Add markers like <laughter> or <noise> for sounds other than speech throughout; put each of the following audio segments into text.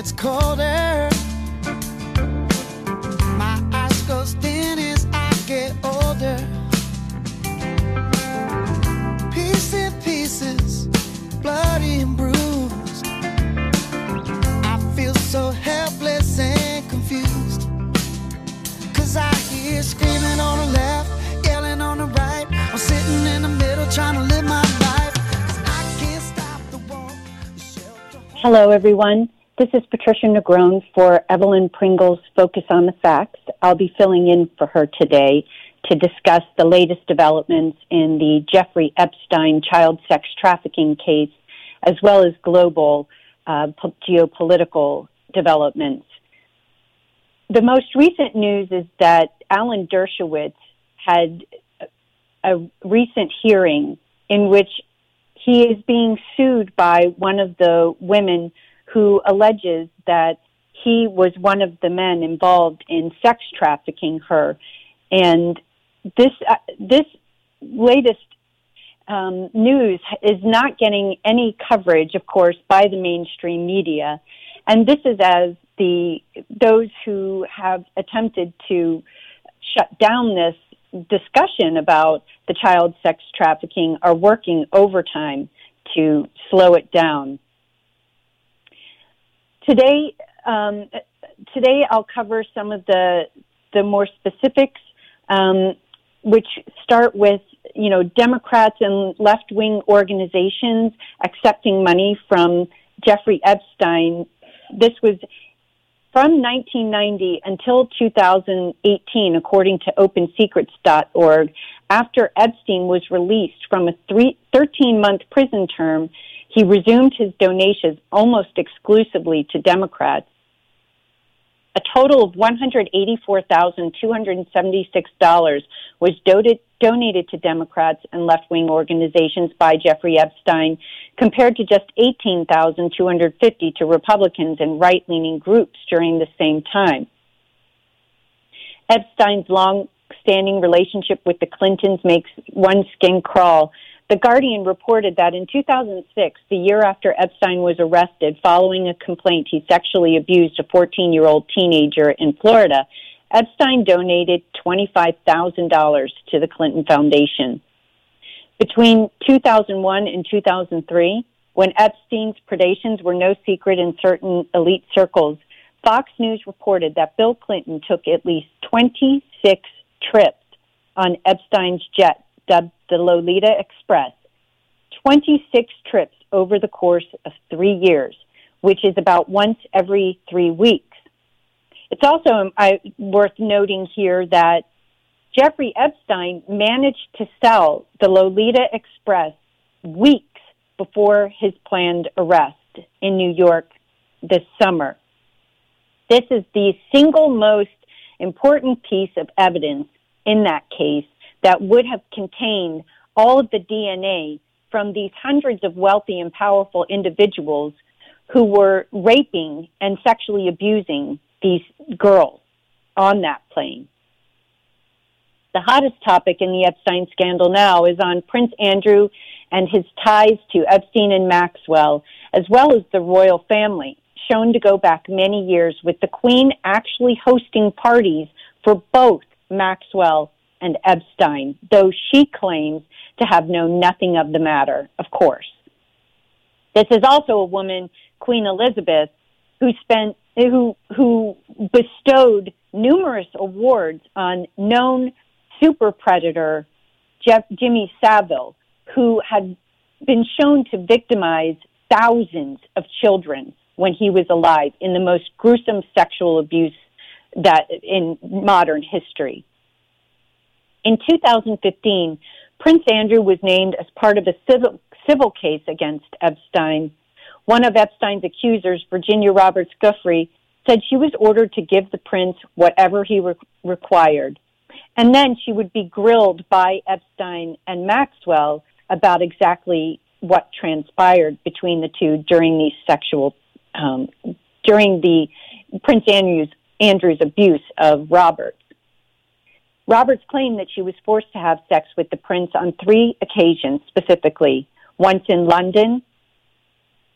gets colder. My eyes thin as I get older. Pieces, pieces, bloody and bruised. I feel so helpless and confused. Cause I hear screaming on the left, yelling on the right. I'm sitting in the middle trying to live my life. Hello, everyone. This is Patricia Negron for Evelyn Pringle's Focus on the Facts. I'll be filling in for her today to discuss the latest developments in the Jeffrey Epstein child sex trafficking case, as well as global uh, po- geopolitical developments. The most recent news is that Alan Dershowitz had a recent hearing in which he is being sued by one of the women who alleges that he was one of the men involved in sex trafficking her. And this, uh, this latest um, news is not getting any coverage, of course, by the mainstream media. And this is as the, those who have attempted to shut down this discussion about the child sex trafficking are working overtime to slow it down. Today, um, today I'll cover some of the the more specifics, um, which start with you know Democrats and left wing organizations accepting money from Jeffrey Epstein. This was from 1990 until 2018, according to OpenSecrets.org, after Epstein was released from a three, 13 month prison term, he resumed his donations almost exclusively to Democrats. A total of $184,276 was doted, donated to Democrats and left wing organizations by Jeffrey Epstein, compared to just 18,250 to Republicans and right leaning groups during the same time. Epstein's long standing relationship with the Clintons makes one skin crawl. The Guardian reported that in 2006, the year after Epstein was arrested following a complaint he sexually abused a 14 year old teenager in Florida, Epstein donated $25,000 to the Clinton Foundation. Between 2001 and 2003, when Epstein's predations were no secret in certain elite circles, Fox News reported that Bill Clinton took at least 26 trips on Epstein's jet dubbed the Lolita Express. 26 trips over the course of three years, which is about once every three weeks. It's also um, I, worth noting here that Jeffrey Epstein managed to sell the Lolita Express weeks before his planned arrest in New York this summer. This is the single most important piece of evidence in that case that would have contained all of the DNA from these hundreds of wealthy and powerful individuals who were raping and sexually abusing these girls on that plane. The hottest topic in the Epstein scandal now is on Prince Andrew and his ties to Epstein and Maxwell, as well as the royal family, shown to go back many years, with the Queen actually hosting parties for both Maxwell and Epstein, though she claims to have known nothing of the matter, of course. This is also a woman, Queen Elizabeth, who spent who who bestowed numerous awards on known super predator Jeff, Jimmy Savile, who had been shown to victimize thousands of children when he was alive in the most gruesome sexual abuse that in modern history. In 2015, Prince Andrew was named as part of a civil, civil case against Epstein. One of Epstein's accusers, Virginia Roberts Giuffre, said she was ordered to give the prince whatever he re- required. And then she would be grilled by Epstein and Maxwell about exactly what transpired between the two during these sexual, um, during the Prince Andrew's, Andrew's abuse of Robert. Roberts claimed that she was forced to have sex with the prince on three occasions specifically once in London,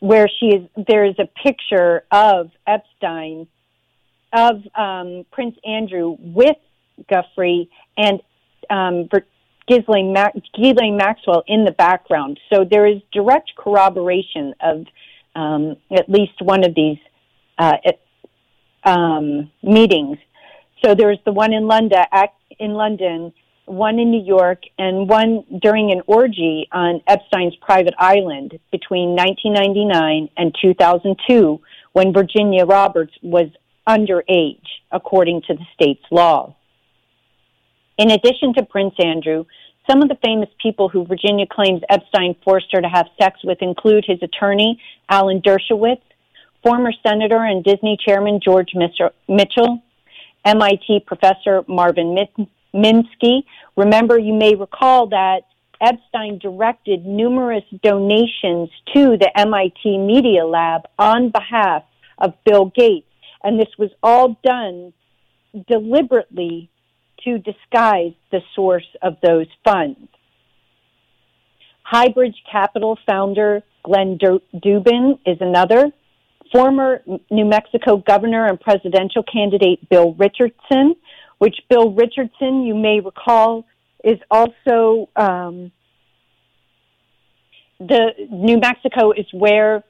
where she is. There is a picture of Epstein, of um, Prince Andrew with Giuffre and um, Ghislaine, Mac- Ghislaine Maxwell in the background. So there is direct corroboration of um, at least one of these uh, um, meetings. So there's the one in London, in London, one in New York, and one during an orgy on Epstein's private island between 1999 and 2002, when Virginia Roberts was underage, according to the state's law. In addition to Prince Andrew, some of the famous people who Virginia claims Epstein forced her to have sex with include his attorney, Alan Dershowitz, former Senator and Disney Chairman George Mitchell, MIT professor Marvin Minsky. Remember, you may recall that Epstein directed numerous donations to the MIT Media Lab on behalf of Bill Gates. And this was all done deliberately to disguise the source of those funds. Highbridge Capital founder Glenn Dubin is another. Former New Mexico governor and presidential candidate Bill Richardson, which Bill Richardson, you may recall, is also um, the New Mexico is where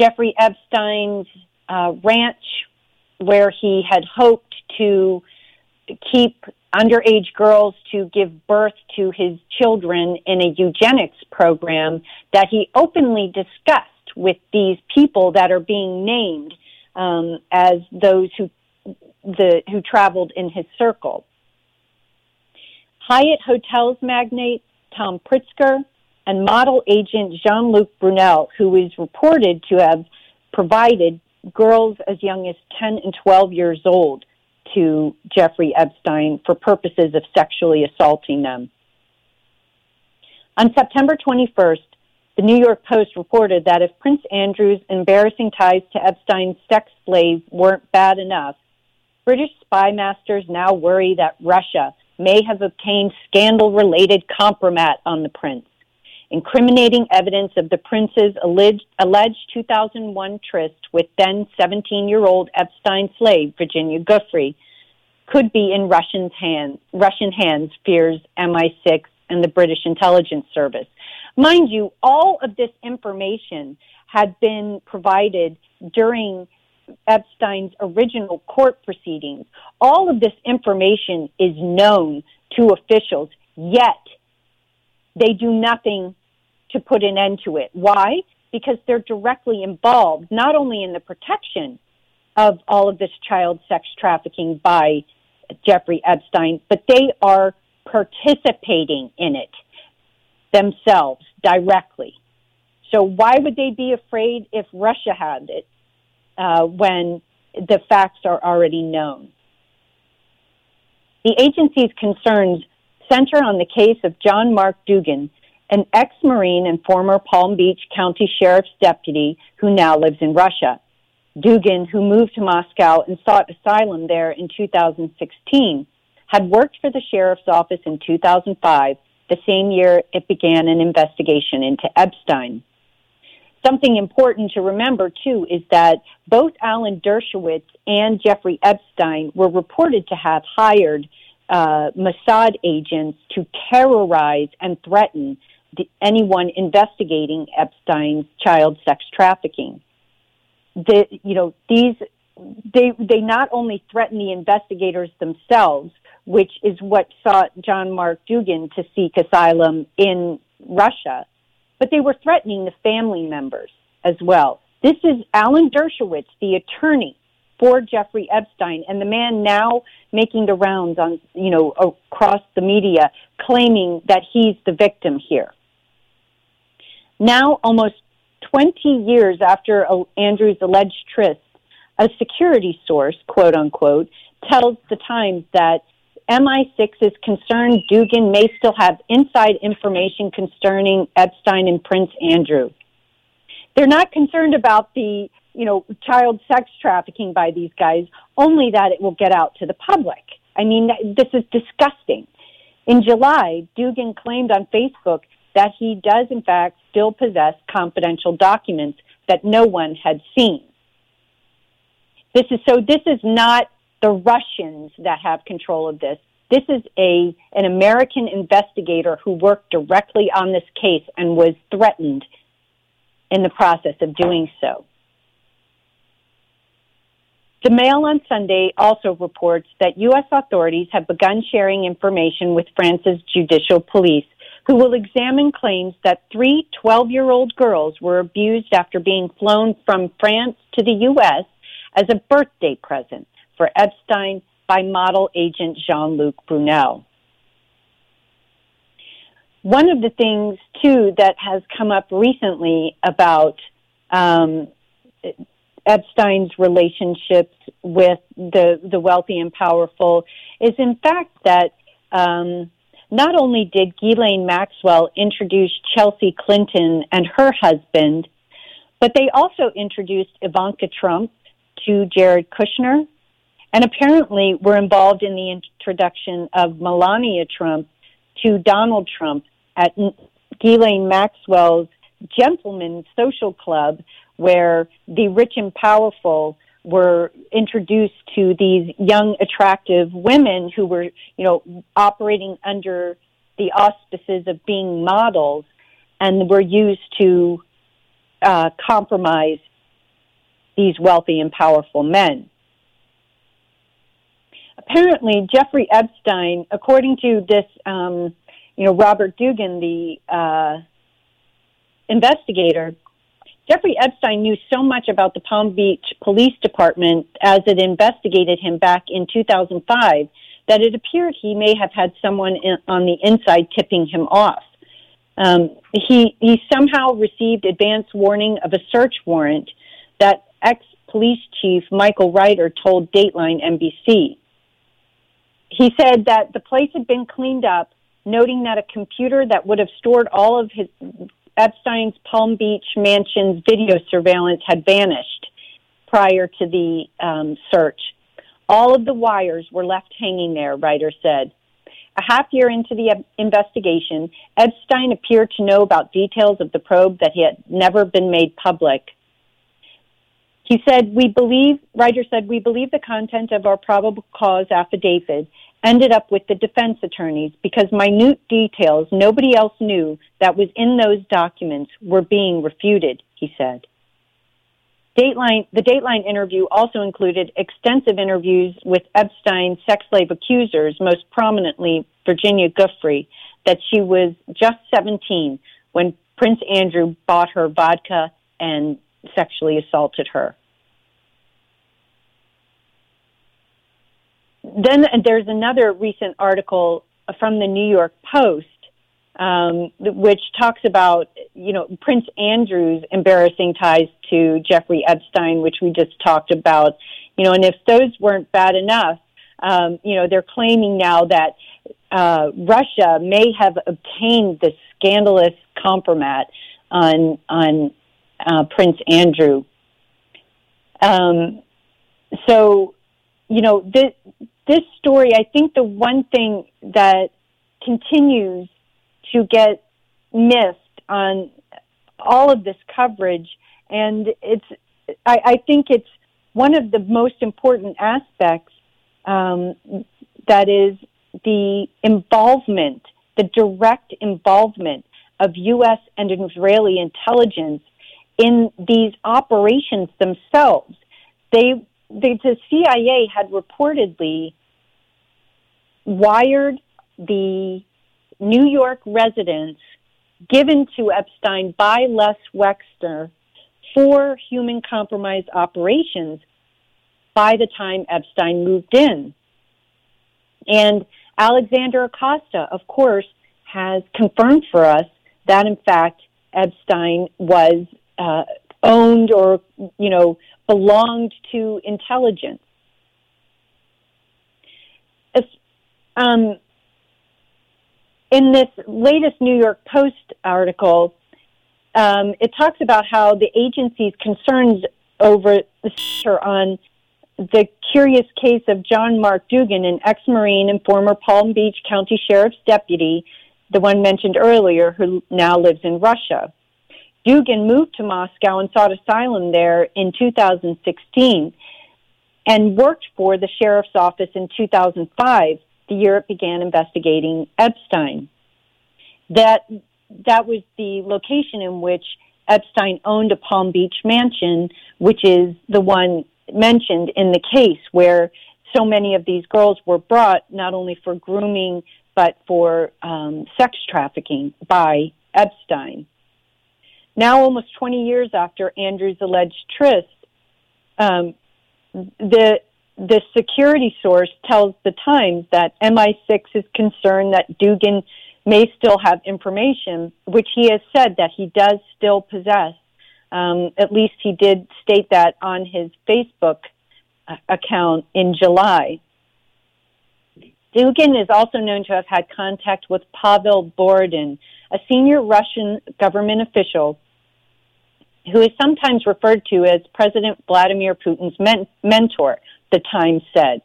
Jeffrey Epstein's uh, ranch, where he had hoped to keep underage girls to give birth to his children in a eugenics program that he openly discussed with these people that are being named um, as those who the who traveled in his circle. Hyatt Hotels magnate Tom Pritzker and model agent Jean-Luc Brunel, who is reported to have provided girls as young as 10 and 12 years old to Jeffrey Epstein for purposes of sexually assaulting them. On September 21st, the New York Post reported that if Prince Andrew's embarrassing ties to Epstein's sex slave weren't bad enough, British spy masters now worry that Russia may have obtained scandal related compromat on the prince. Incriminating evidence of the prince's alleged, alleged 2001 tryst with then 17 year old Epstein slave Virginia Giuffre could be in Russian hands, Russian hands, fears MI6 and the British intelligence service. Mind you, all of this information had been provided during Epstein's original court proceedings. All of this information is known to officials, yet they do nothing to put an end to it. Why? Because they're directly involved not only in the protection of all of this child sex trafficking by Jeffrey Epstein, but they are participating in it themselves directly. So why would they be afraid if Russia had it uh, when the facts are already known? The agency's concerns center on the case of John Mark Dougan, an ex-Marine and former Palm Beach County Sheriff's deputy who now lives in Russia. Dougan, who moved to Moscow and sought asylum there in 2016, had worked for the sheriff's office in 2005, the same year it began an investigation into Epstein. Something important to remember, too, is that both Alan Dershowitz and Jeffrey Epstein were reported to have hired uh, Mossad agents to terrorize and threaten the, anyone investigating Epstein's child sex trafficking the you know these they they not only threaten the investigators themselves, which is what sought John Mark Dougan to seek asylum in Russia, but they were threatening the family members as well. This is Alan Dershowitz, the attorney for Jeffrey Epstein, and the man now making the rounds on you know across the media, claiming that he's the victim here. Now, almost 20 years after Andrew's alleged tryst, a security source, quote unquote, tells the Times that MI6 is concerned Dougan may still have inside information concerning Epstein and Prince Andrew. They're not concerned about the, you know, child sex trafficking by these guys, only that it will get out to the public. I mean, this is disgusting. In July, Dougan claimed on Facebook that he does, in fact, still possess confidential documents that no one had seen. This is so. This is not the Russians that have control of this. This is a an American investigator who worked directly on this case and was threatened in the process of doing so. The Mail on Sunday also reports that U.S. authorities have begun sharing information with France's judicial police, who will examine claims that three 12 year old girls were abused after being flown from France to the U.S. as a birthday present for Epstein by model agent Jean Luc Brunel. One of the things, too, that has come up recently about um, Epstein's relationships with the the wealthy and powerful is in fact that um, not only did Ghislaine Maxwell introduce Chelsea Clinton and her husband, but they also introduced Ivanka Trump to Jared Kushner, and apparently were involved in the introduction of Melania Trump to Donald Trump at Ghislaine Maxwell's Gentlemen's Social Club, where the rich and powerful were introduced to these young, attractive women who were, you know, operating under the auspices of being models and were used to uh, compromise these wealthy and powerful men. Apparently, Jeffrey Epstein, according to this, um, you know, Robert Dougan, the uh, investigator, Jeffrey Epstein knew so much about the Palm Beach Police Department as it investigated him back in 2005 that it appeared he may have had someone in, on the inside tipping him off. Um, he he somehow received advance warning of a search warrant that ex police chief Michael Reiter told Dateline NBC. He said that the place had been cleaned up, noting that a computer that would have stored all of his Epstein's Palm Beach mansion's video surveillance had vanished prior to the um, search. All of the wires were left hanging there, Reiter said. A half year into the investigation, Epstein appeared to know about details of the probe that had never been made public. He said, We believe, Reiter said, we believe the content of our probable cause affidavit ended up with the defense attorneys because minute details nobody else knew that was in those documents were being refuted, he said. Dateline, the Dateline interview also included extensive interviews with Epstein's sex slave accusers, most prominently Virginia Giuffre, that she was just 17 when Prince Andrew bought her vodka and sexually assaulted her. then there's another recent article from the New York Post, um, which talks about, you know, Prince Andrew's embarrassing ties to Jeffrey Epstein, which we just talked about, you know, and if those weren't bad enough, um, you know, they're claiming now that uh, Russia may have obtained the scandalous compromat on on uh, Prince Andrew. Um, so, you know, this this story, I think the one thing that continues to get missed on all of this coverage, and it's, I, I think it's one of the most important aspects um, that is the involvement, the direct involvement of U.S. and Israeli intelligence in these operations themselves. They the, the CIA had reportedly wired the New York residence given to Epstein by Les Wexner for human compromise operations by the time Epstein moved in. And Alexander Acosta, of course, has confirmed for us that in fact Epstein was uh, owned or, you know, belonged to intelligence. Um, in this latest New York Post article, um, it talks about how the agency's concerns over the on the curious case of John Mark Dougan, an ex-Marine and former Palm Beach County Sheriff's deputy the one mentioned earlier, who now lives in Russia. Dougan moved to Moscow and sought asylum there in 2016 and worked for the sheriff's office in 2005, the year it began investigating Epstein. That, that was the location in which Epstein owned a Palm Beach mansion, which is the one mentioned in the case where so many of these girls were brought not only for grooming but for um, sex trafficking by Epstein. Now, almost 20 years after Andrew's alleged tryst, um, the the security source tells the Times that MI6 is concerned that Dougan may still have information, which he has said that he does still possess. Um, at least he did state that on his Facebook uh, account in July. Dougan is also known to have had contact with Pavel Borodin, a senior Russian government official who is sometimes referred to as President Vladimir Putin's men- mentor, the Times said.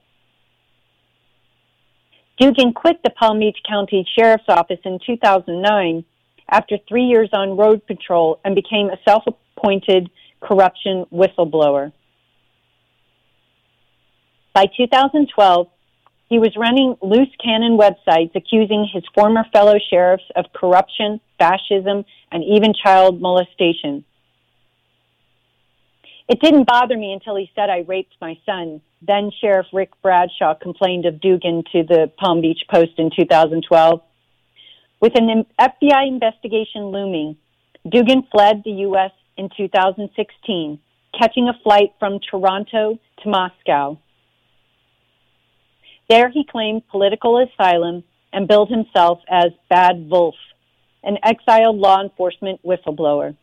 Dougan quit the Palm Beach County Sheriff's Office in 2009 after three years on road patrol and became a self appointed corruption whistleblower. By 2012, he was running loose cannon websites accusing his former fellow sheriffs of corruption, fascism, and even child molestation. It didn't bother me until he said I raped my son. Then Sheriff Rick Bradshaw complained of Dougan to the Palm Beach Post in 2012. With an FBI investigation looming, Dougan fled the U.S. in 2016, catching a flight from Toronto to Moscow. There he claimed political asylum and billed himself as Bad Wolf, an exiled law enforcement whistleblower.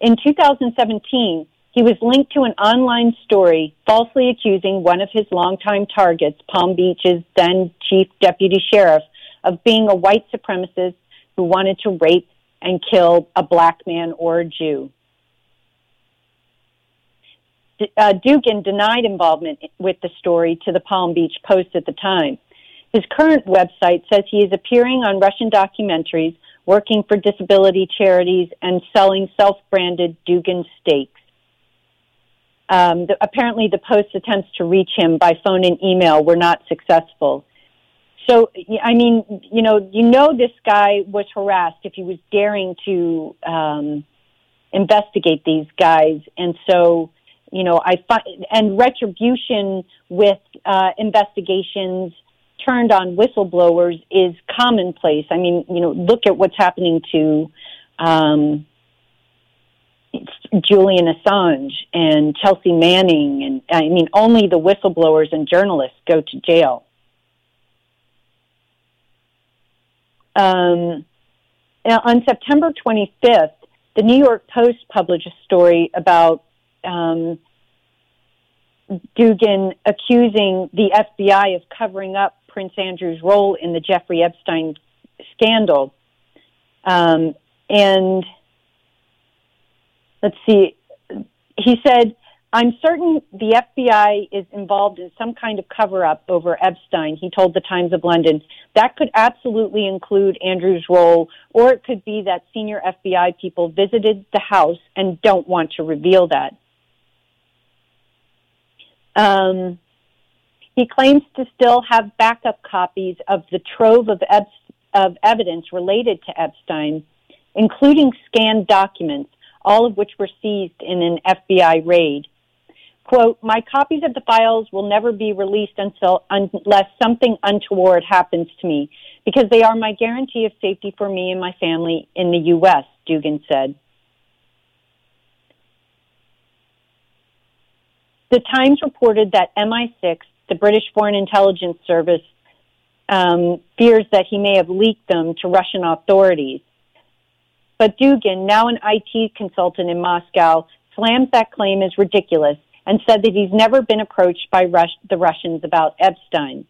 In 2017, he was linked to an online story falsely accusing one of his longtime targets, Palm Beach's then chief deputy sheriff, of being a white supremacist who wanted to rape and kill a black man or a Jew. Uh, Dougan denied involvement with the story to the Palm Beach Post at the time. His current website says he is appearing on Russian documentaries, working for disability charities, and selling self branded Dougan steaks. Um, the, apparently, the Post attempts to reach him by phone and email were not successful. So, I mean, you know, you know, this guy was harassed if he was daring to um, investigate these guys, and so, you know, I find and retribution with uh, investigations turned on whistleblowers is commonplace. I mean, you know, look at what's happening to um, Julian Assange and Chelsea Manning, and I mean, only the whistleblowers and journalists go to jail. Um, on September 25th, the New York Post published a story about um, Dougan accusing the FBI of covering up Prince Andrew's role in the Jeffrey Epstein scandal. Um, and let's see, he said, I'm certain the FBI is involved in some kind of cover up over Epstein, he told the Times of London. That could absolutely include Andrew's role, or it could be that senior FBI people visited the house and don't want to reveal that. Um, he claims to still have backup copies of the trove of, Ep- of evidence related to Epstein, including scanned documents all of which were seized in an FBI raid. Quote, my copies of the files will never be released until, unless something untoward happens to me, because they are my guarantee of safety for me and my family in the U.S., Dougan said. The Times reported that MI6, the British Foreign Intelligence Service, um, fears that he may have leaked them to Russian authorities. But Dougan, now an IT consultant in Moscow, slams that claim as ridiculous and said that he's never been approached by the Russians about Epstein.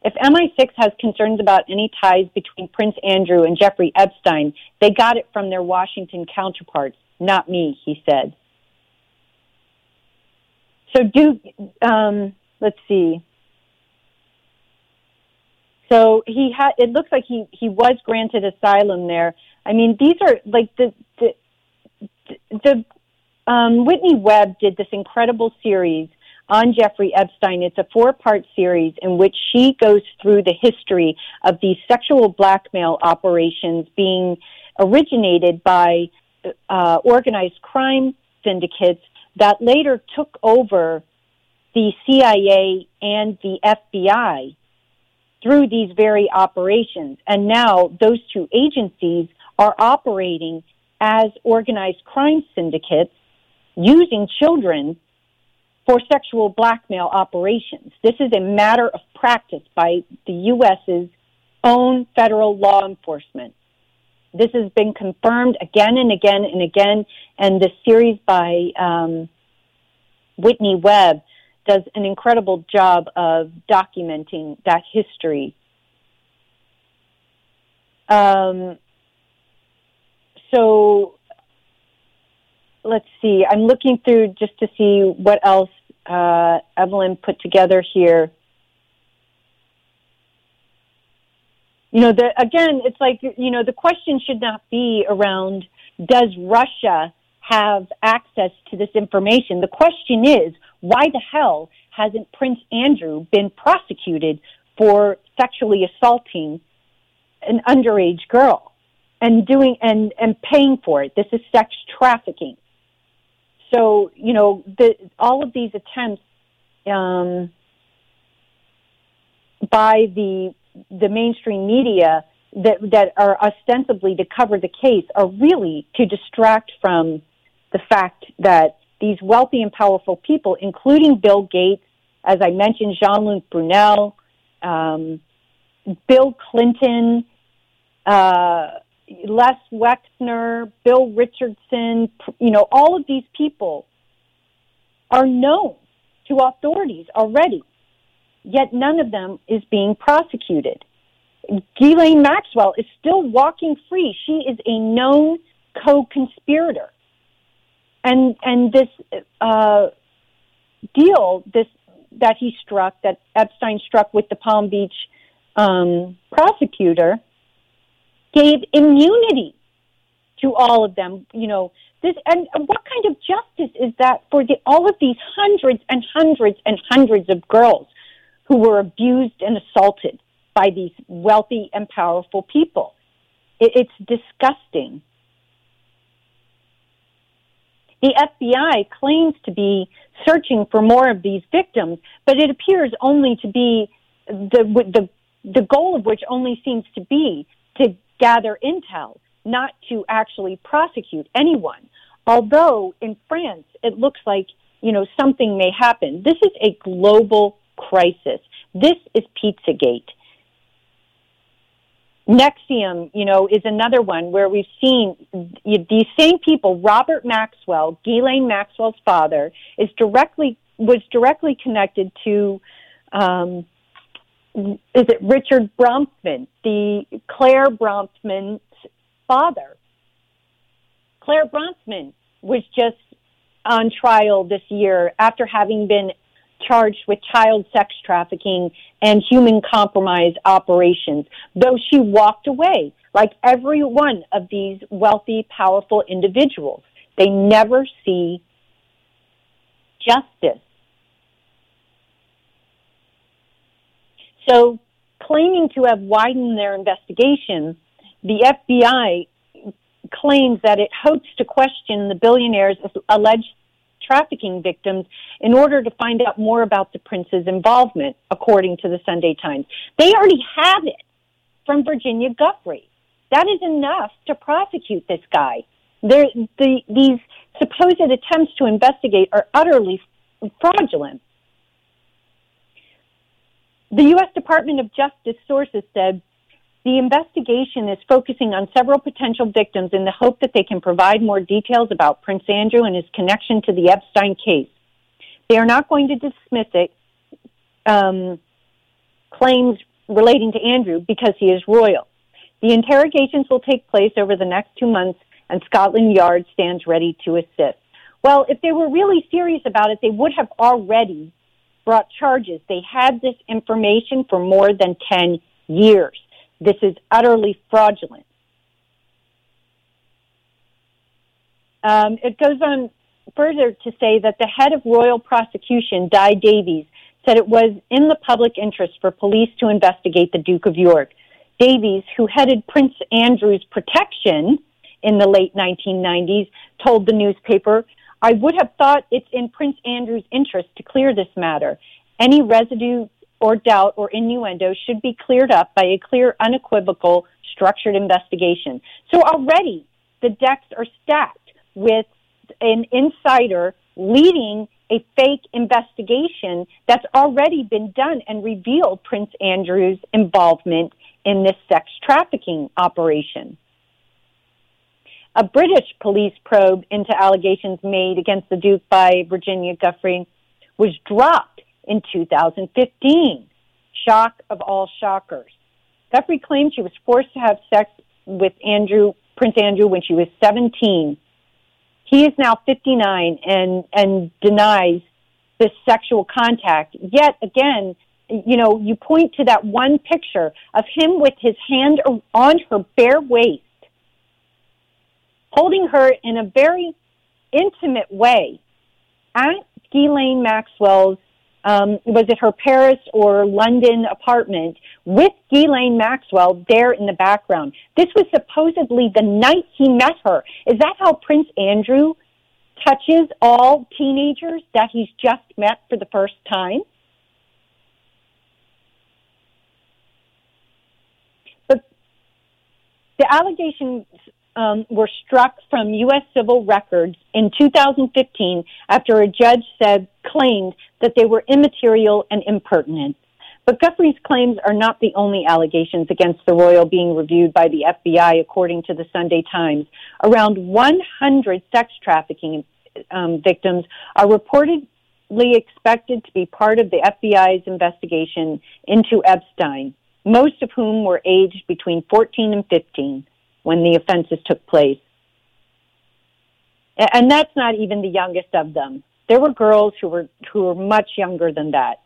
If MI6 has concerns about any ties between Prince Andrew and Jeffrey Epstein, they got it from their Washington counterparts, not me, he said. So, do um, let's see. So he had. It looks like he he was granted asylum there. I mean, these are like the the the um, Whitney Webb did this incredible series on Jeffrey Epstein. It's a four part series in which she goes through the history of these sexual blackmail operations being originated by uh, organized crime syndicates that later took over the CIA and the FBI through these very operations. And now those two agencies are operating as organized crime syndicates using children for sexual blackmail operations. This is a matter of practice by the U.S.'s own federal law enforcement. This has been confirmed again and again and again, and the series by um, Whitney Webb does an incredible job of documenting that history. Um, so let's see. I'm looking through just to see what else uh, Evelyn put together here. You know, the, again, it's like, you know, the question should not be around does Russia have access to this information? The question is, why the hell hasn't Prince Andrew been prosecuted for sexually assaulting an underage girl and doing and, and paying for it? This is sex trafficking so you know the, all of these attempts um, by the the mainstream media that that are ostensibly to cover the case are really to distract from the fact that these wealthy and powerful people, including Bill Gates, as I mentioned, Jean-Luc Brunel, um, Bill Clinton, uh, Les Wexner, Bill Richardson, you know, all of these people are known to authorities already, yet none of them is being prosecuted. Ghislaine Maxwell is still walking free. She is a known co-conspirator. And, and this, uh, deal, this, that he struck, that Epstein struck with the Palm Beach, um, prosecutor, gave immunity to all of them. You know, this and what kind of justice is that for the, all of these hundreds and hundreds and hundreds of girls who were abused and assaulted by these wealthy and powerful people? It, it's disgusting. The FBI claims to be searching for more of these victims, but it appears only to be the the the goal of which only seems to be to gather intel, not to actually prosecute anyone. Although in France, it looks like, you know, something may happen. This is a global crisis. This is Pizzagate. NXIVM, you know, is another one where we've seen these same people. Robert Maxwell, Ghislaine Maxwell's father, is directly was directly connected to um, is it Richard Bronfman, the Clare Bronfman's father. Clare Bronfman was just on trial this year after having been charged with child sex trafficking and human compromise operations, though she walked away like every one of these wealthy, powerful individuals. They never see justice. So, claiming to have widened their investigation, the FBI claims that it hopes to question the billionaire's alleged trafficking victims in order to find out more about the prince's involvement, according to the Sunday Times. They already have it from Virginia Giuffre. That is enough to prosecute this guy. The, these supposed attempts to investigate are utterly fraudulent. The U.S. Department of Justice sources said the investigation is focusing on several potential victims in the hope that they can provide more details about Prince Andrew and his connection to the Epstein case. They are not going to dismiss it, um, claims relating to Andrew because he is royal. The interrogations will take place over the next two months, and Scotland Yard stands ready to assist. Well, if they were really serious about it, they would have already brought charges. They had this information for more than 10 years. This is utterly fraudulent. Um, it goes on further to say that the head of royal prosecution, Dai Davies, said it was in the public interest for police to investigate the Duke of York. Davies, who headed Prince Andrew's protection in the late 1990s, told the newspaper, I would have thought it's in Prince Andrew's interest clear this matter. Any residue or doubt or innuendo should be cleared up by a clear, unequivocal, structured investigation. So already the decks are stacked with an insider leading a fake investigation that's already been done and revealed Prince Andrew's involvement in this sex trafficking operation. A British police probe into allegations made against the Duke by Virginia Giuffre was dropped in 2015. Shock of all shockers. Giuffre claimed she was forced to have sex with Andrew, Prince Andrew when she was 17 he is now 59 and, and denies this sexual contact. Yet again, you know, you point to that one picture of him with his hand on her bare waist, holding her in a very intimate way at Ghislaine Maxwell's um, was it her Paris or London apartment with Ghislaine Maxwell there in the background. This was supposedly the night he met her. Is that how Prince Andrew touches all teenagers that he's just met for the first time? But the allegations um, were struck from U.S. civil records in 2015 after a judge said claimed that they were immaterial and impertinent. But Giuffre's claims are not the only allegations against the royal being reviewed by the FBI, according to the Sunday Times. Around 100 sex trafficking um, victims are reportedly expected to be part of the FBI's investigation into Epstein, most of whom were aged between 14 and 15 when the offenses took place. And that's not even the youngest of them. There were girls who were who were much younger than that.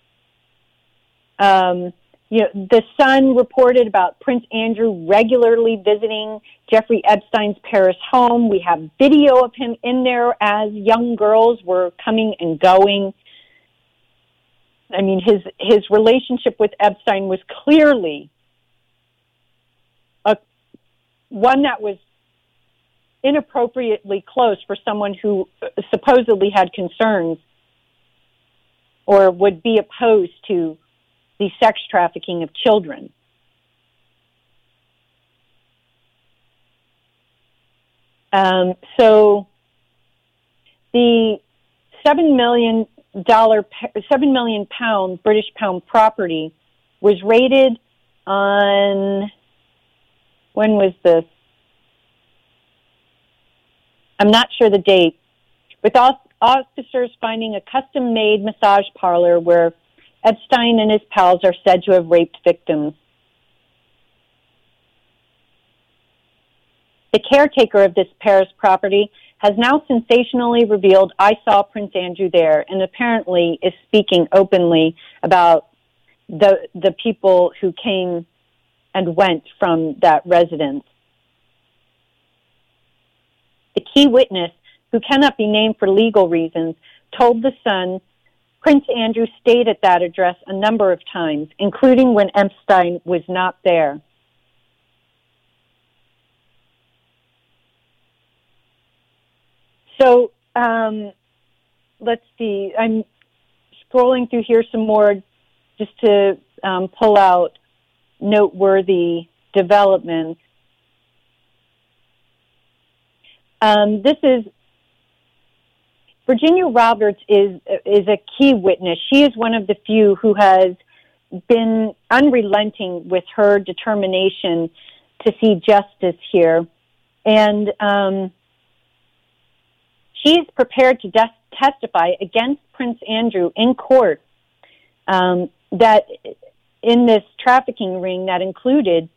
Um, you know, the Sun reported about Prince Andrew regularly visiting Jeffrey Epstein's Paris home. We have video of him in there as young girls were coming and going. I mean, his his relationship with Epstein was clearly one that was inappropriately close for someone who supposedly had concerns or would be opposed to the sex trafficking of children. Um, so the seven million dollar, seven million pound British pound property was raided on when was this? I'm not sure the date. With officers finding a custom made massage parlor where Epstein and his pals are said to have raped victims. The caretaker of this Paris property has now sensationally revealed I saw Prince Andrew there and apparently is speaking openly about the the people who came and went from that residence. The key witness, who cannot be named for legal reasons, told The Sun Prince Andrew stayed at that address a number of times, including when Epstein was not there. So um, let's see. I'm scrolling through here some more just to um, pull out noteworthy developments. Um, this is Virginia Roberts is is a key witness. She is one of the few who has been unrelenting with her determination to see justice here, and um, is prepared to des- testify against Prince Andrew in court. Um, that in this trafficking ring that included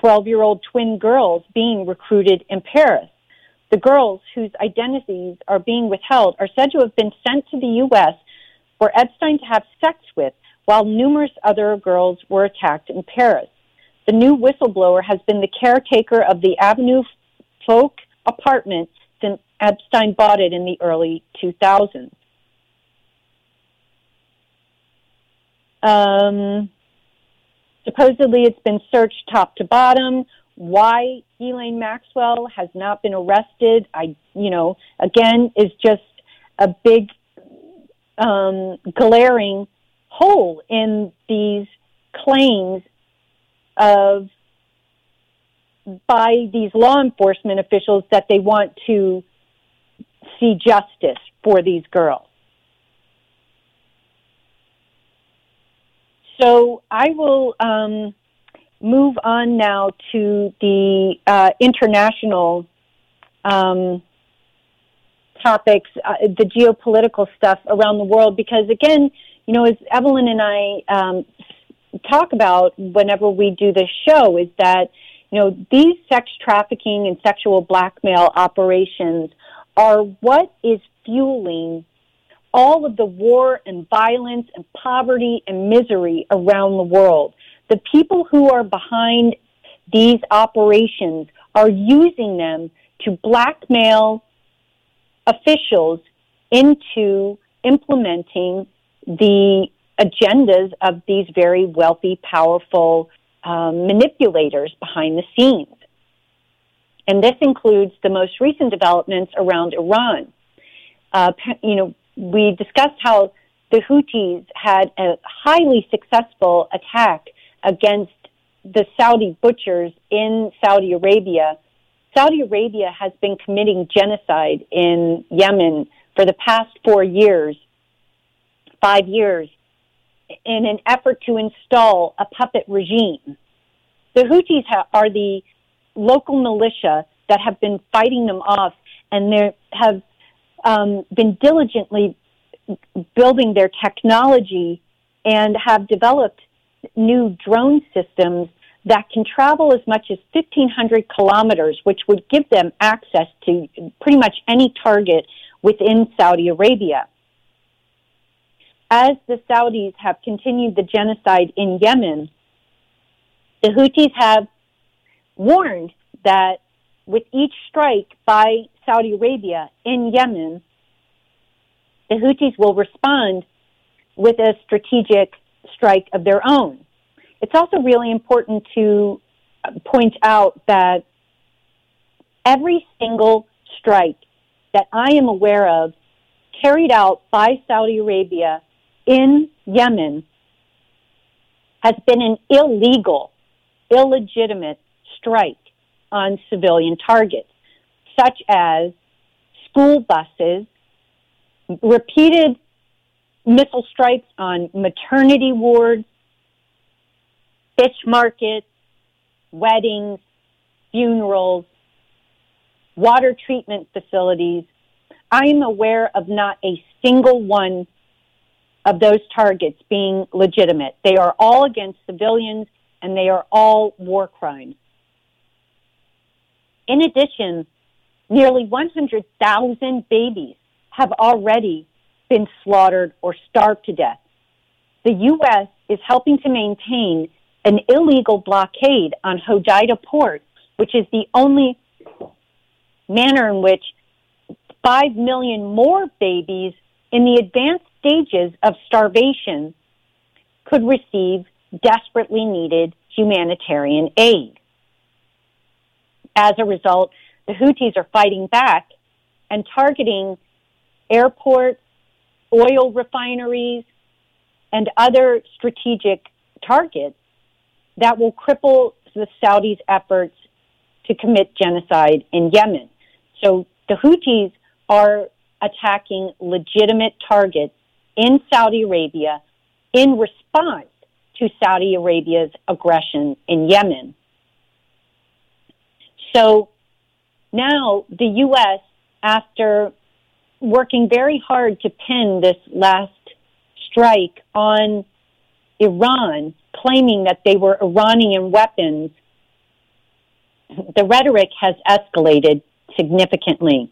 12 year old twin girls being recruited in Paris. The girls whose identities are being withheld are said to have been sent to the U.S. for Epstein to have sex with, while numerous other girls were attacked in Paris. the new whistleblower has been the caretaker of the Avenue Foch apartment since Epstein bought it in the early 2000s. Um, supposedly, it's been searched top to bottom. Why Ghislaine Maxwell has not been arrested, I, you know, again, is just a big um, glaring hole in these claims of by these law enforcement officials that they want to see justice for these girls. So I will um, move on now to the uh, international um, topics, uh, the geopolitical stuff around the world, because again, you know, as Evelyn and I um, talk about whenever we do this show, is that you know these sex trafficking and sexual blackmail operations are what is fueling all of the war and violence and poverty and misery around the world. The people who are behind these operations are using them to blackmail officials into implementing the agendas of these very wealthy, powerful um, manipulators behind the scenes. And this includes the most recent developments around Iran. Uh, you know, we discussed how the Houthis had a highly successful attack against the Saudi butchers in Saudi Arabia. Saudi Arabia has been committing genocide in Yemen for the past four years, five years, in an effort to install a puppet regime. The Houthis ha- are the local militia that have been fighting them off and they have um, been diligently building their technology and have developed new drone systems that can travel as much as 1,500 kilometers, which would give them access to pretty much any target within Saudi Arabia. As the Saudis have continued the genocide in Yemen, the Houthis have warned that with each strike by Saudi Arabia in Yemen, the Houthis will respond with a strategic strike of their own. It's also really important to uh, point out that every single strike that I am aware of carried out by Saudi Arabia in Yemen has been an illegal, illegitimate strike on civilian targets, such as school buses, repeated missile strikes on maternity wards, fish markets, weddings, funerals, water treatment facilities. I am aware of not a single one of those targets being legitimate. They are all against civilians and they are all war crimes. In addition, nearly 100,000 babies have already been slaughtered or starved to death. The U.S. is helping to maintain an illegal blockade on Hodeida port, which is the only manner in which 5 million more babies in the advanced stages of starvation could receive desperately needed humanitarian aid. As a result, the Houthis are fighting back and targeting airports, oil refineries, and other strategic targets that will cripple the Saudis' efforts to commit genocide in Yemen. So the Houthis are attacking legitimate targets in Saudi Arabia in response to Saudi Arabia's aggression in Yemen. So now the U.S., after working very hard to pin this last strike on Iran, claiming that they were Iranian weapons, the rhetoric has escalated significantly.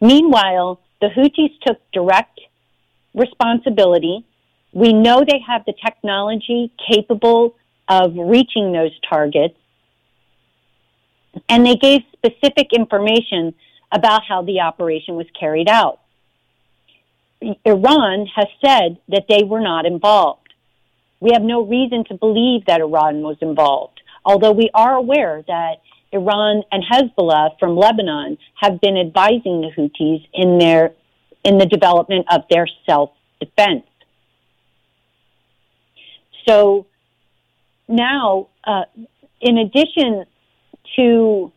Meanwhile, the Houthis took direct responsibility. We know they have the technology capable of reaching those targets. And they gave specific information about how the operation was carried out. Iran has said that they were not involved. We have no reason to believe that Iran was involved, although we are aware that Iran and Hezbollah from Lebanon have been advising the Houthis in their in the development of their self defense. So now, uh, in addition to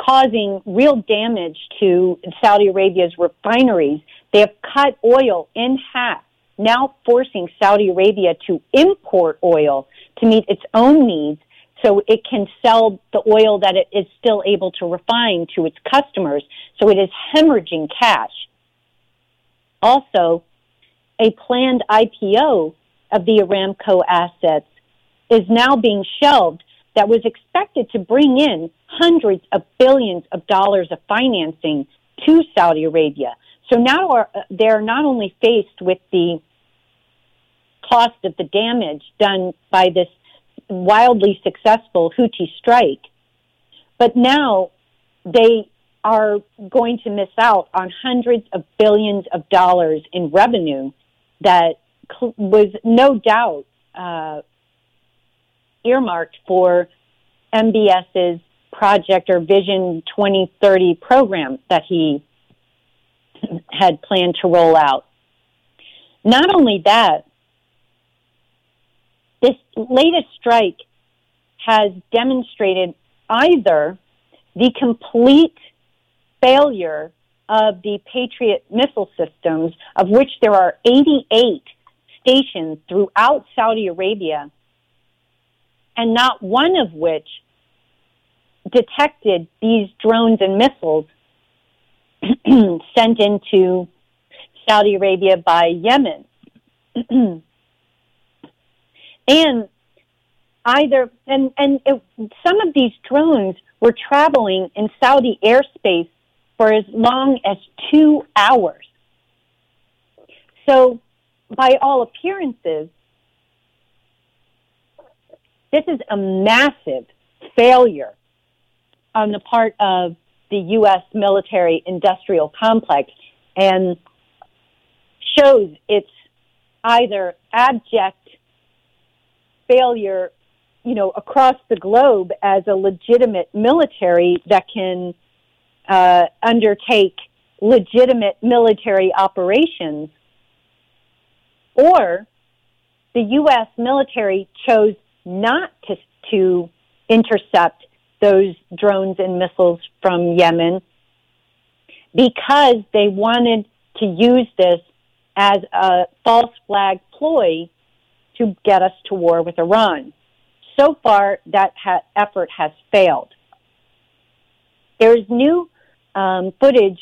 causing real damage to Saudi Arabia's refineries, they have cut oil in half, now forcing Saudi Arabia to import oil to meet its own needs so it can sell the oil that it is still able to refine to its customers. So it is hemorrhaging cash. Also, a planned IPO of the Aramco assets is now being shelved that was expected to bring in hundreds of billions of dollars of financing to Saudi Arabia. So now are, they're not only faced with the cost of the damage done by this wildly successful Houthi strike, but now they are going to miss out on hundreds of billions of dollars in revenue that was no doubt uh, earmarked for MBS's project or Vision 2030 program that he had planned to roll out. Not only that, this latest strike has demonstrated either the complete failure of the Patriot missile systems, of which there are 88 stations throughout Saudi Arabia, and not one of which detected these drones and missiles <clears throat> sent into Saudi Arabia by Yemen. <clears throat> and either and and it, some of these drones were traveling in Saudi airspace for as long as two hours. So, by all appearances, this is a massive failure on the part of the U.S. military industrial complex and shows its either abject failure, you know, across the globe as a legitimate military that can uh, undertake legitimate military operations, or the U.S. military chose not to, to intercept those drones and missiles from Yemen because they wanted to use this as a false flag ploy to get us to war with Iran. So far, that ha- effort has failed. There is new um, footage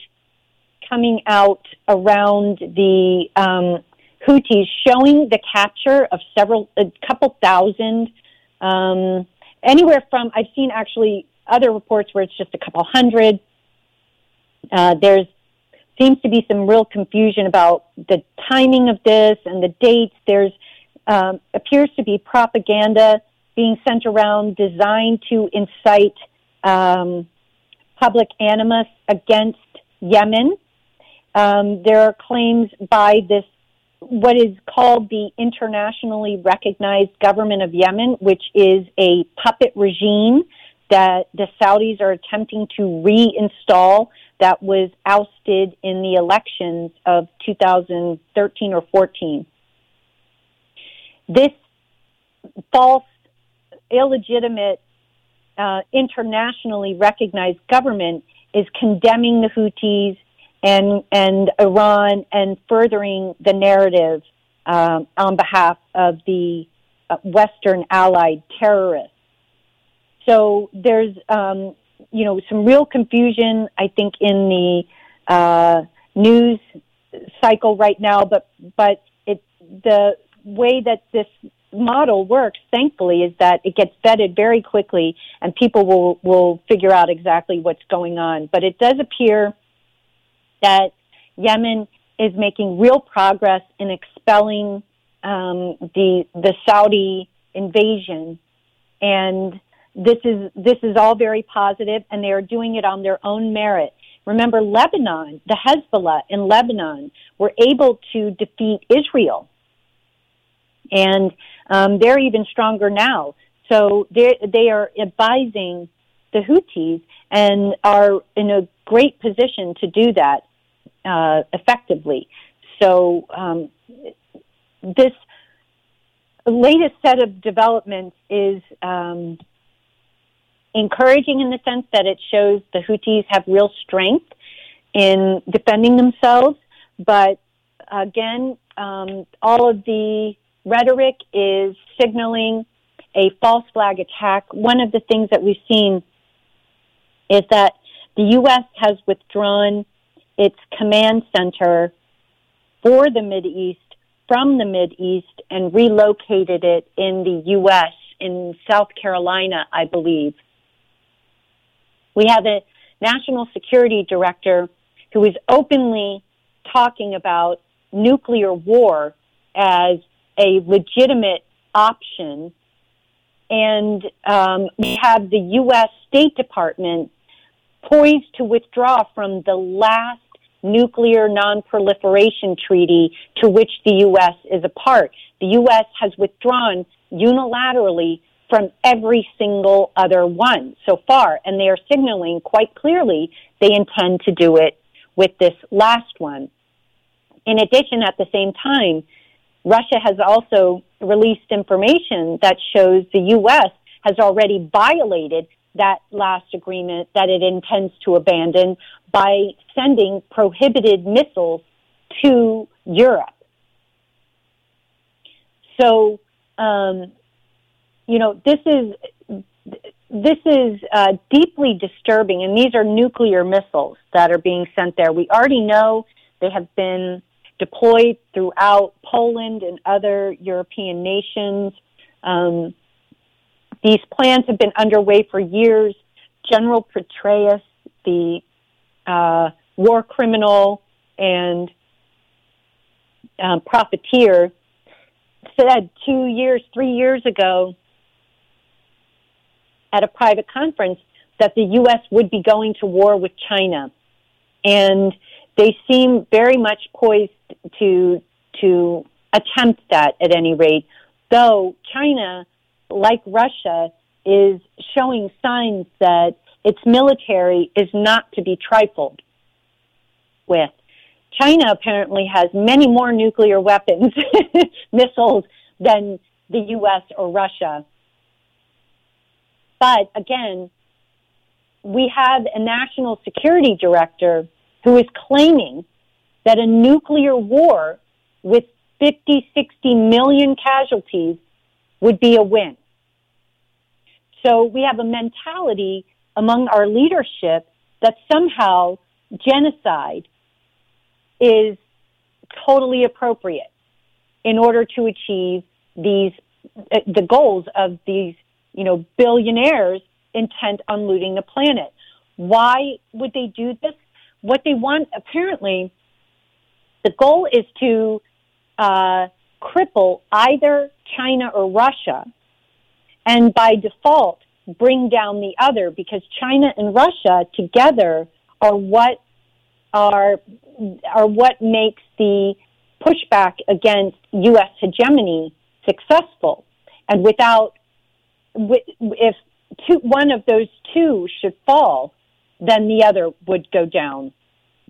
coming out around the um, Houthis showing the capture of several, a couple thousand, um, anywhere from, I've seen actually other reports where it's just a couple hundred. Uh, there's seems to be some real confusion about the timing of this and the dates. There's um, appears to be propaganda being sent around designed to incite um, public animus against Yemen. Um, there are claims by this, what is called the internationally recognized government of Yemen, which is a puppet regime that the Saudis are attempting to reinstall that was ousted in the elections of 2013 or 14. This false, illegitimate, uh, internationally recognized government is condemning the Houthis and and Iran and furthering the narrative um, on behalf of the uh, Western allied terrorists. So there's um, you know some real confusion, I think, in the uh, news cycle right now. But but it the way that this model works, thankfully, is that it gets vetted very quickly and people will, will figure out exactly what's going on. But it does appear that Yemen is making real progress in expelling um, the, the Saudi invasion and this is this is all very positive, and they are doing it on their own merit. Remember, Lebanon, the Hezbollah in Lebanon, were able to defeat Israel, and um, they're even stronger now. So they they are advising the Houthis and are in a great position to do that uh, effectively. So um, this latest set of developments is um, encouraging in the sense that it shows the Houthis have real strength in defending themselves. But again, um, all of the rhetoric is signaling a false flag attack. One of the things that we've seen is that the U.S. has withdrawn its command center for the Mid East from the Mid East and relocated it in the U.S. in South Carolina, I believe. We have a national security director who is openly talking about nuclear war as a legitimate option. And um, we have the U.S. State Department poised to withdraw from the last nuclear non-proliferation treaty to which the U.S. is a part. The U.S. has withdrawn unilaterally from every single other one so far, and they are signaling quite clearly they intend to do it with this last one. In addition, at the same time, Russia has also released information that shows the U.S. has already violated that last agreement that it intends to abandon by sending prohibited missiles to Europe. So, um, you know, this is this is uh, deeply disturbing, and these are nuclear missiles that are being sent there. We already know they have been deployed throughout Poland and other European nations. Um, these plans have been underway for years. General Petraeus, the uh, war criminal and um, profiteer, said two years, three years ago at a private conference that the U.S. would be going to war with China. And they seem very much poised to, to attempt that at any rate, though China like Russia, is showing signs that its military is not to be trifled with. China apparently has many more nuclear weapons, <laughs> missiles, than the U.S. or Russia. But again, we have a national security director who is claiming that a nuclear war with 50, 60 million casualties would be a win. So we have a mentality among our leadership that somehow genocide is totally appropriate in order to achieve these uh, the goals of these you know billionaires intent on looting the planet. Why would they do this? What they want apparently, the goal is to uh, cripple either China or Russia and by default bring down the other because China and Russia together are what are are what makes the pushback against U.S. hegemony successful. And without, if two, one of those two should fall, then the other would go down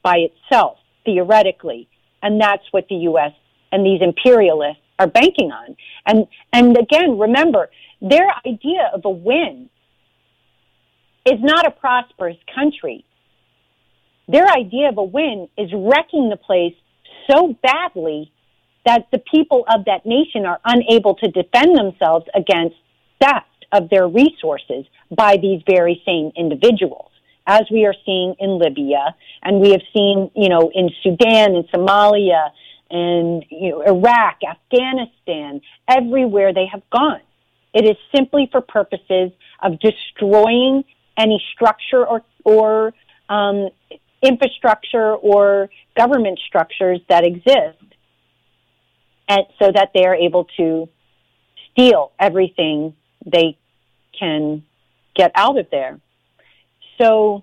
by itself, theoretically. And that's what the U.S. and these imperialists are banking on. And, and again, remember, their idea of a win is not a prosperous country. Their idea of a win is wrecking the place so badly that the people of that nation are unable to defend themselves against theft of their resources by these very same individuals, as we are seeing in Libya, and we have seen, you know, in Sudan and Somalia and you know, Iraq, Afghanistan, everywhere they have gone. It is simply for purposes of destroying any structure or, or um, infrastructure or government structures that exist, and so that they are able to steal everything they can get out of there. So,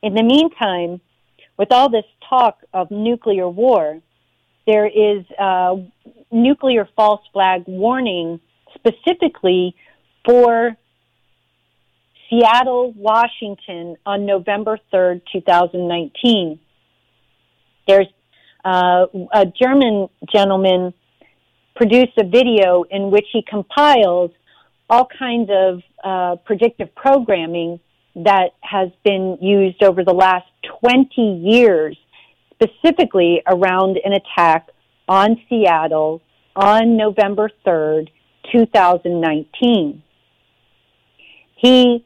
in the meantime, with all this talk of nuclear war, there is a nuclear false flag warning specifically for Seattle, Washington on November 3rd, 2019. There's uh, a German gentleman produced a video in which he compiles all kinds of uh, predictive programming that has been used over the last 20 years, specifically around an attack on Seattle on November 3rd, 2019. He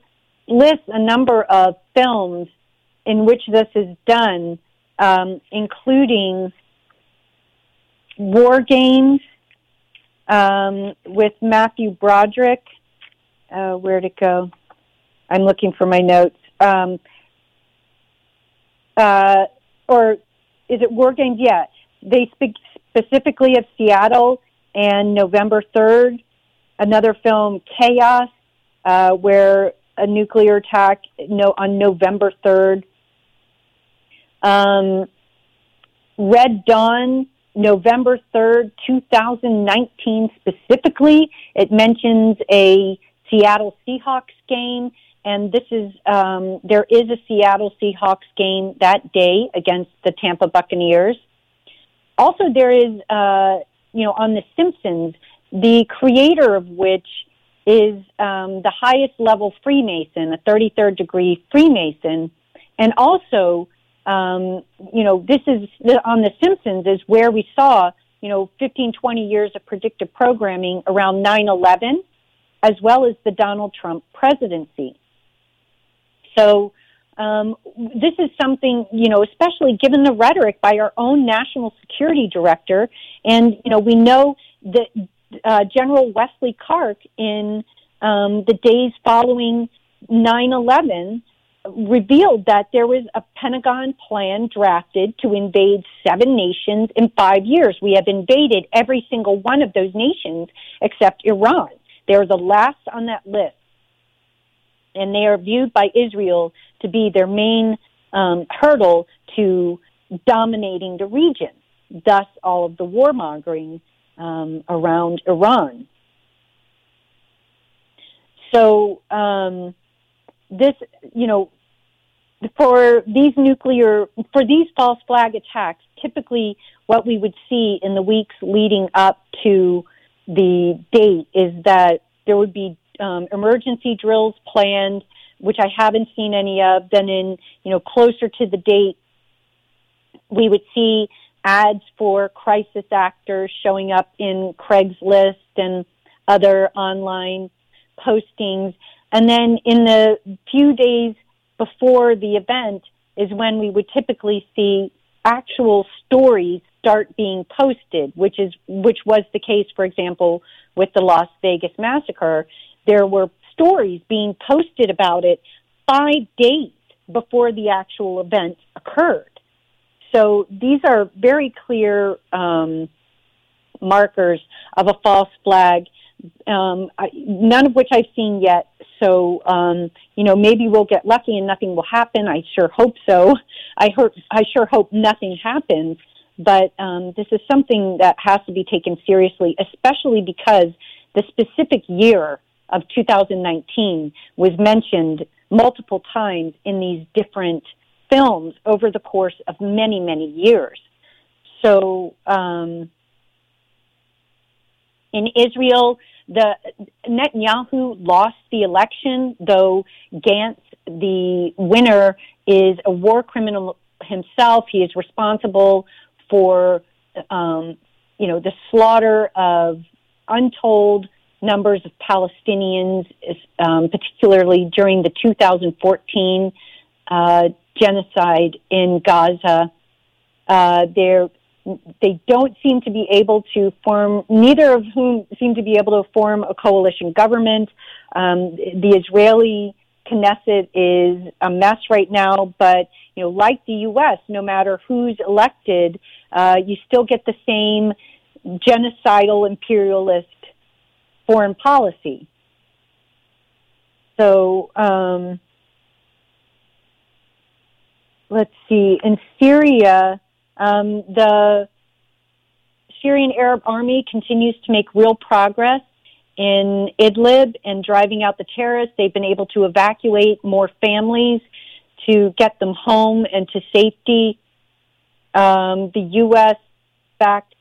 lists a number of films in which this is done, um, including War Games um, with Matthew Broderick. Uh, where'd it go? I'm looking for my notes. Um, uh, or is it War Games? Yeah. They speak specifically of Seattle and November 3rd. Another film, Chaos, uh, where a nuclear attack no, on November 3rd. Um, Red Dawn, November 3rd, 2019 specifically. It mentions a Seattle Seahawks game, and this is, um, there is a Seattle Seahawks game that day against the Tampa Buccaneers. Also, there is, uh, you know, on The Simpsons, the creator of which is um, the highest level Freemason, a 33rd degree Freemason, and also, um, you know, this is on The Simpsons is where we saw, you know, 15, 20 years of predictive programming around 9/11, as well as the Donald Trump presidency. So. Um, this is something, you know, especially given the rhetoric by our own national security director. And, you know, we know that uh, General Wesley Clark in um, the days following 9 11 revealed that there was a Pentagon plan drafted to invade seven nations in five years. We have invaded every single one of those nations except Iran. They're the last on that list. And they are viewed by Israel to be their main um, hurdle to dominating the region, thus, all of the warmongering um, around Iran. So um, this, you know, for these nuclear, for these false flag attacks, typically what we would see in the weeks leading up to the date is that there would be um, emergency drills planned, which I haven't seen any of. Then in, you know, closer to the date, we would see ads for crisis actors showing up in Craigslist and other online postings. And then in the few days before the event is when we would typically see actual stories start being posted, which is which was the case, for example, with the Las Vegas massacre. There were stories being posted about it five days before the actual event occurred. So these are very clear um, markers of a false flag. Um, I, none of which I've seen yet. So um, you know, maybe we'll get lucky and nothing will happen. I sure hope so. I hope I sure hope nothing happens. But um, this is something that has to be taken seriously, especially because the specific year of 2019 was mentioned multiple times in these different films over the course of many, many years. So, um, in Israel, the Netanyahu lost the election, though Gantz, the winner, is a war criminal himself. He is responsible for, um, you know, the slaughter of untold numbers of Palestinians, um, particularly during the 2014 uh, genocide in Gaza. Uh, they don't seem to be able to form, neither of whom seem to be able to form a coalition government. Um, the Israeli Knesset is a mess right now, but you know, like the U.S., no matter who's elected, uh, you still get the same genocidal imperialist foreign policy. So, um, let's see, in Syria, um, the Syrian Arab Army continues to make real progress in Idlib and driving out the terrorists. They've been able to evacuate more families to get them home and to safety. Um, the U.S. backed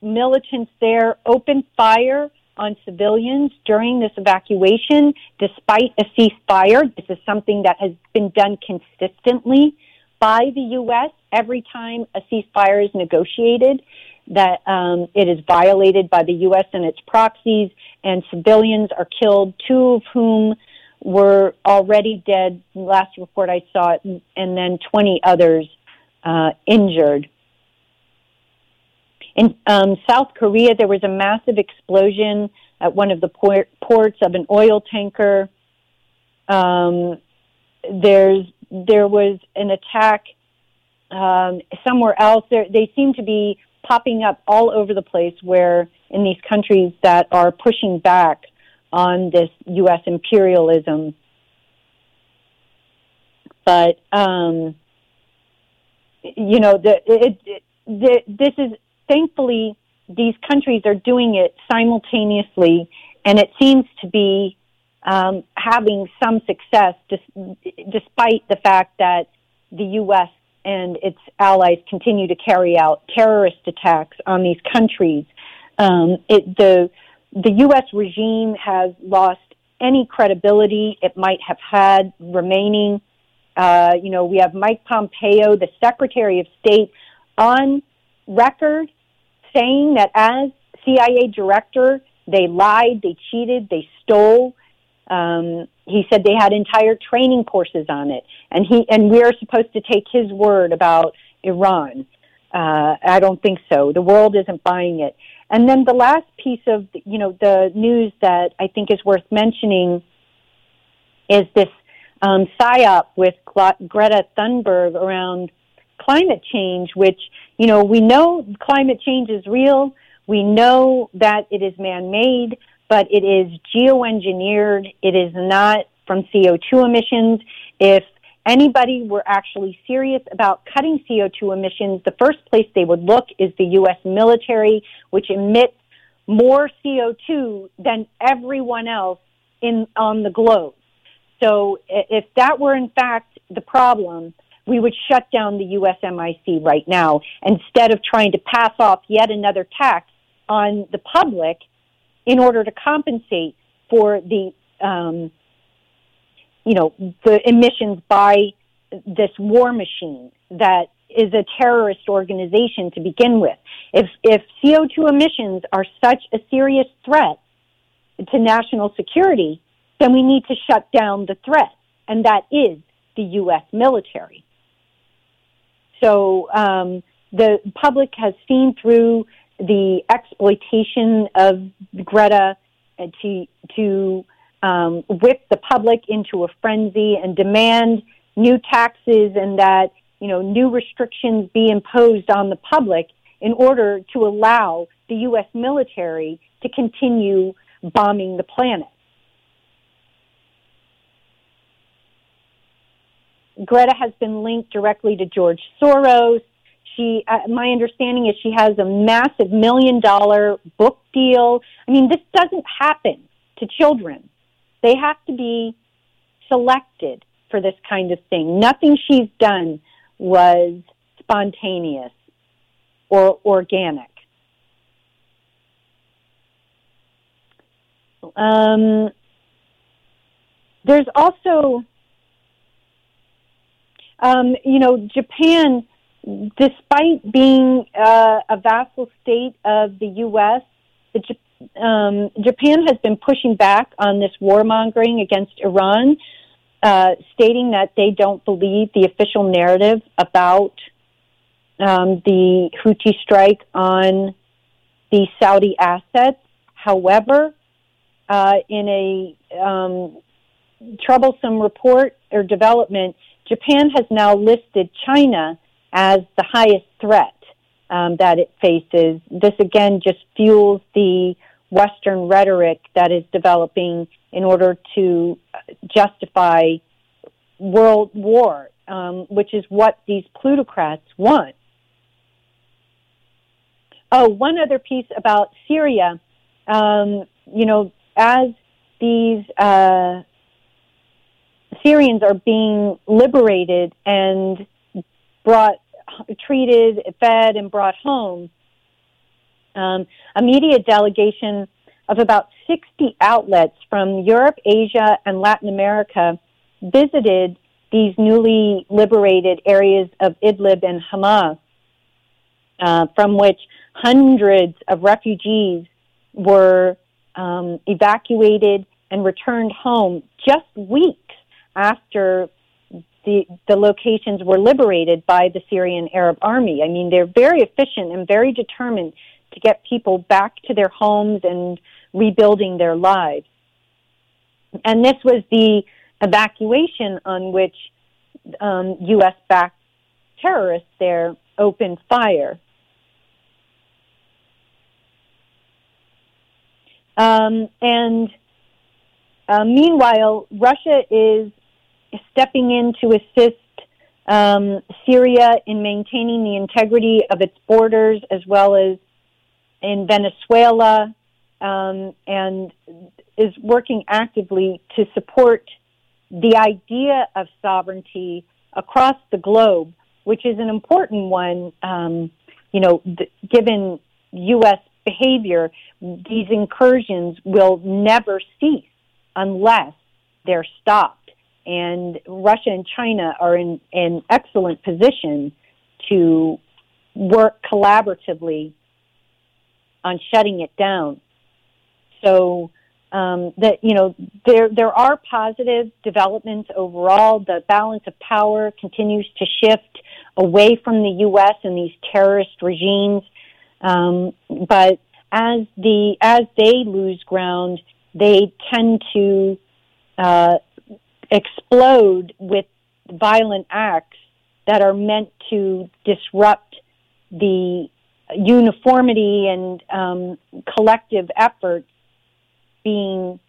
militants there opened fire on civilians during this evacuation, despite a ceasefire. This is something that has been done consistently by the U.S. every time a ceasefire is negotiated. That um, it is violated by the U.S. and its proxies, and civilians are killed. Two of whom were already dead. Last report I saw and then 20 others uh, injured. In um, South Korea, there was a massive explosion at one of the port- ports of an oil tanker. Um, there's there was an attack um, somewhere else. There, they seem to be popping up all over the place. Where in these countries that are pushing back on this U.S. imperialism, but um, you know, the, it, it, the, this is thankfully, these countries are doing it simultaneously, and it seems to be um, having some success, dis- despite the fact that the U.S. and its allies continue to carry out terrorist attacks on these countries. Um, it, the the U.S. regime has lost any credibility it might have had remaining. Uh, you know, we have Mike Pompeo, the Secretary of State, on record saying that as CIA director, they lied, they cheated, they stole. Um, he said they had entire training courses on it, and he and we are supposed to take his word about Iran. Uh, I don't think so. The world isn't buying it. And then the last piece of you know the news that I think is worth mentioning is this um, psyop with Greta Thunberg around climate change, which, you know, we know climate change is real. We know that it is man made, but it is geoengineered. It is not from CO2 emissions. If anybody were actually serious about cutting CO2 emissions, the first place they would look is the U.S. military, which emits more CO2 than everyone else in on the globe. So if that were in fact the problem, we would shut down the USMIC right now instead of trying to pass off yet another tax on the public in order to compensate for the, um, you know, the emissions by this war machine that is a terrorist organization to begin with. If, if CO2 emissions are such a serious threat to national security, then we need to shut down the threat, and that is the U.S. military. So um, the public has seen through the exploitation of Greta to to um, whip the public into a frenzy and demand new taxes and that you know new restrictions be imposed on the public in order to allow the U.S. military to continue bombing the planet. Greta has been linked directly to George Soros. She, uh, my understanding is she has a massive million dollar book deal. I mean, this doesn't happen to children. They have to be selected for this kind of thing. Nothing she's done was spontaneous or organic. Um, there's also um, you know, Japan, despite being uh, a vassal state of the U.S., the, um, Japan has been pushing back on this warmongering against Iran, uh, stating that they don't believe the official narrative about um, the Houthi strike on the Saudi assets. However, uh, in a um, troublesome report or development, Japan has now listed China as the highest threat um, that it faces. This again just fuels the Western rhetoric that is developing in order to justify world war, um, which is what these plutocrats want. Oh, one other piece about Syria. Um, you know, as these uh, Syrians are being liberated and brought, treated, fed, and brought home, um, a media delegation of about 60 outlets from Europe, Asia, and Latin America visited these newly liberated areas of Idlib and Hama, uh, from which hundreds of refugees were um, evacuated and returned home just weeks after the, the locations were liberated by the Syrian Arab Army. I mean, they're very efficient and very determined to get people back to their homes and rebuilding their lives. And this was the evacuation on which um, U.S. backed terrorists there opened fire. Um, and uh, meanwhile, Russia is stepping in to assist um, Syria in maintaining the integrity of its borders as well as in Venezuela um, and is working actively to support the idea of sovereignty across the globe, which is an important one. Um, you know, th- given U.S. behavior, these incursions will never cease unless they're stopped. And Russia and China are in an excellent position to work collaboratively on shutting it down. So um, that you know there there are positive developments overall. The balance of power continues to shift away from the U.S. and these terrorist regimes, um, but as the as they lose ground, they tend to uh, explode with violent acts that are meant to disrupt the uniformity and um, collective efforts being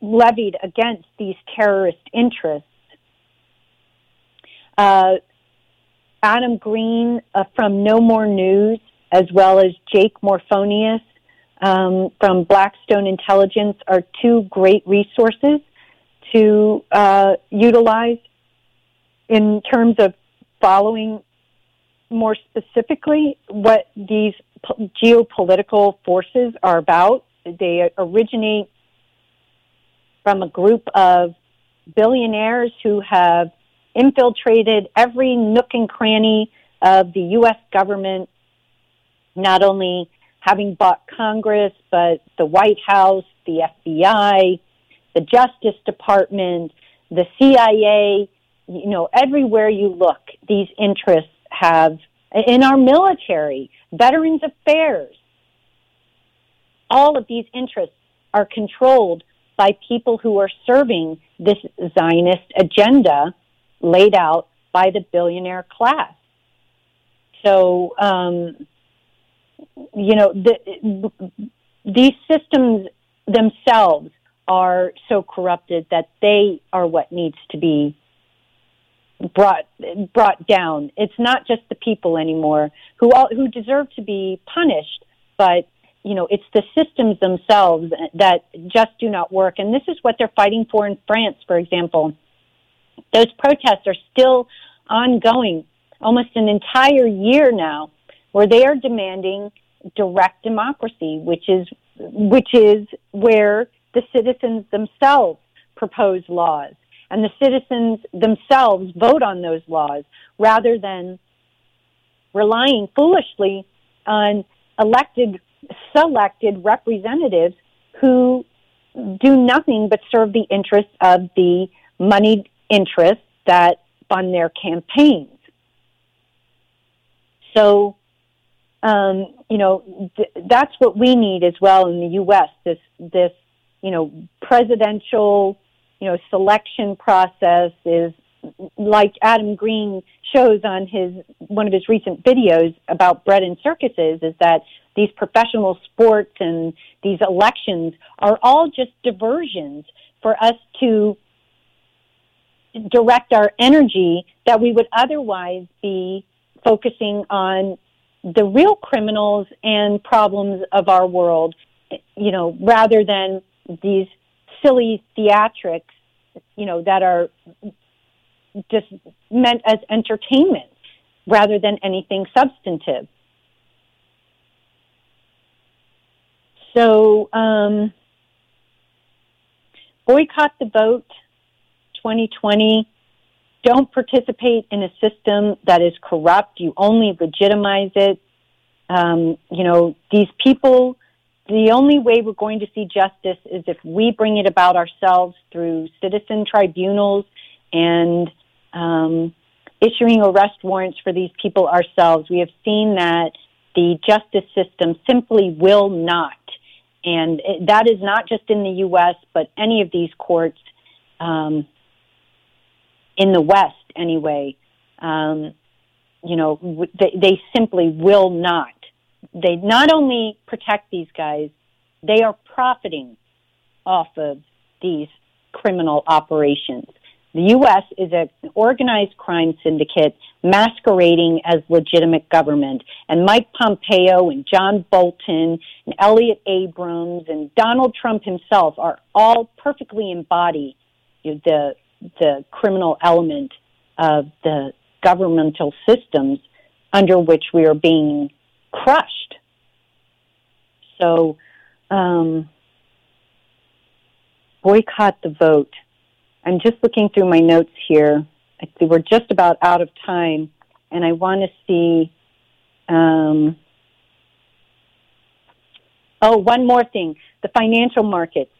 levied against these terrorist interests. Uh, Adam Green uh, from Know More News, as well as Jake Morphonios um, from Blackstone Intelligence, are two great resources to uh, utilize in terms of following more specifically what these po- geopolitical forces are about. They originate from a group of billionaires who have infiltrated every nook and cranny of the U.S. government, not only having bought Congress, but the White House, the FBI, the Justice Department, the CIA, you know, everywhere you look, these interests have in our military, Veterans Affairs. All of these interests are controlled by people who are serving this Zionist agenda laid out by the billionaire class. So, um, you know, the, these systems themselves are so corrupted that they are what needs to be brought brought down. It's not just the people anymore who all, who deserve to be punished, but you know it's the systems themselves that just do not work. And this is what they're fighting for in France, for example. Those protests are still ongoing, almost an entire year now, where they are demanding direct democracy, which is which is where the citizens themselves propose laws and the citizens themselves vote on those laws rather than relying foolishly on elected, selected representatives who do nothing but serve the interests of the moneyed interests that fund their campaigns. So, um, you know, th- that's what we need as well in the U.S. This, this, you know, presidential you know, selection process is like Adam Green shows on his one of his recent videos about bread and circuses is that these professional sports and these elections are all just diversions for us to direct our energy that we would otherwise be focusing on the real criminals and problems of our world, you know, rather than these silly theatrics, you know, that are just meant as entertainment rather than anything substantive. So, um, boycott the vote 2020. Don't participate in a system that is corrupt. You only legitimize it. Um, you know, these people, the only way we're going to see justice is if we bring it about ourselves through citizen tribunals and um, issuing arrest warrants for these people ourselves. We have seen that the justice system simply will not. And it, that is not just in the U.S., but any of these courts um, in the West, anyway. Um, you know, they, they simply will not. They not only protect these guys, they are profiting off of these criminal operations. The U.S. is an organized crime syndicate masquerading as legitimate government. And Mike Pompeo and John Bolton and Elliott Abrams and Donald Trump himself are all perfectly embody the the criminal element of the governmental systems under which we are being crushed. So, um, boycott the vote. I'm just looking through my notes here. We're just about out of time, and I want to see. Um, oh, one more thing: the financial markets.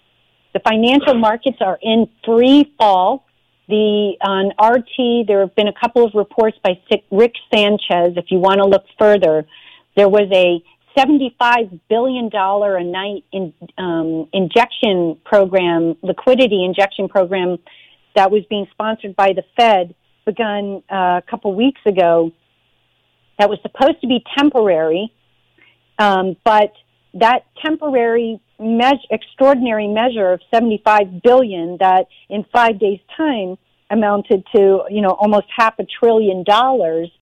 The financial markets are in free fall. The on RT, there have been a couple of reports by Rick Sanchez. If you want to look further, there was a $75 billion a night in, um, injection program, liquidity injection program that was being sponsored by the Fed, begun uh, a couple weeks ago. That was supposed to be temporary, um, but that temporary measure, extraordinary measure of 75 billion that in five days time amounted to, you know, almost half a trillion dollars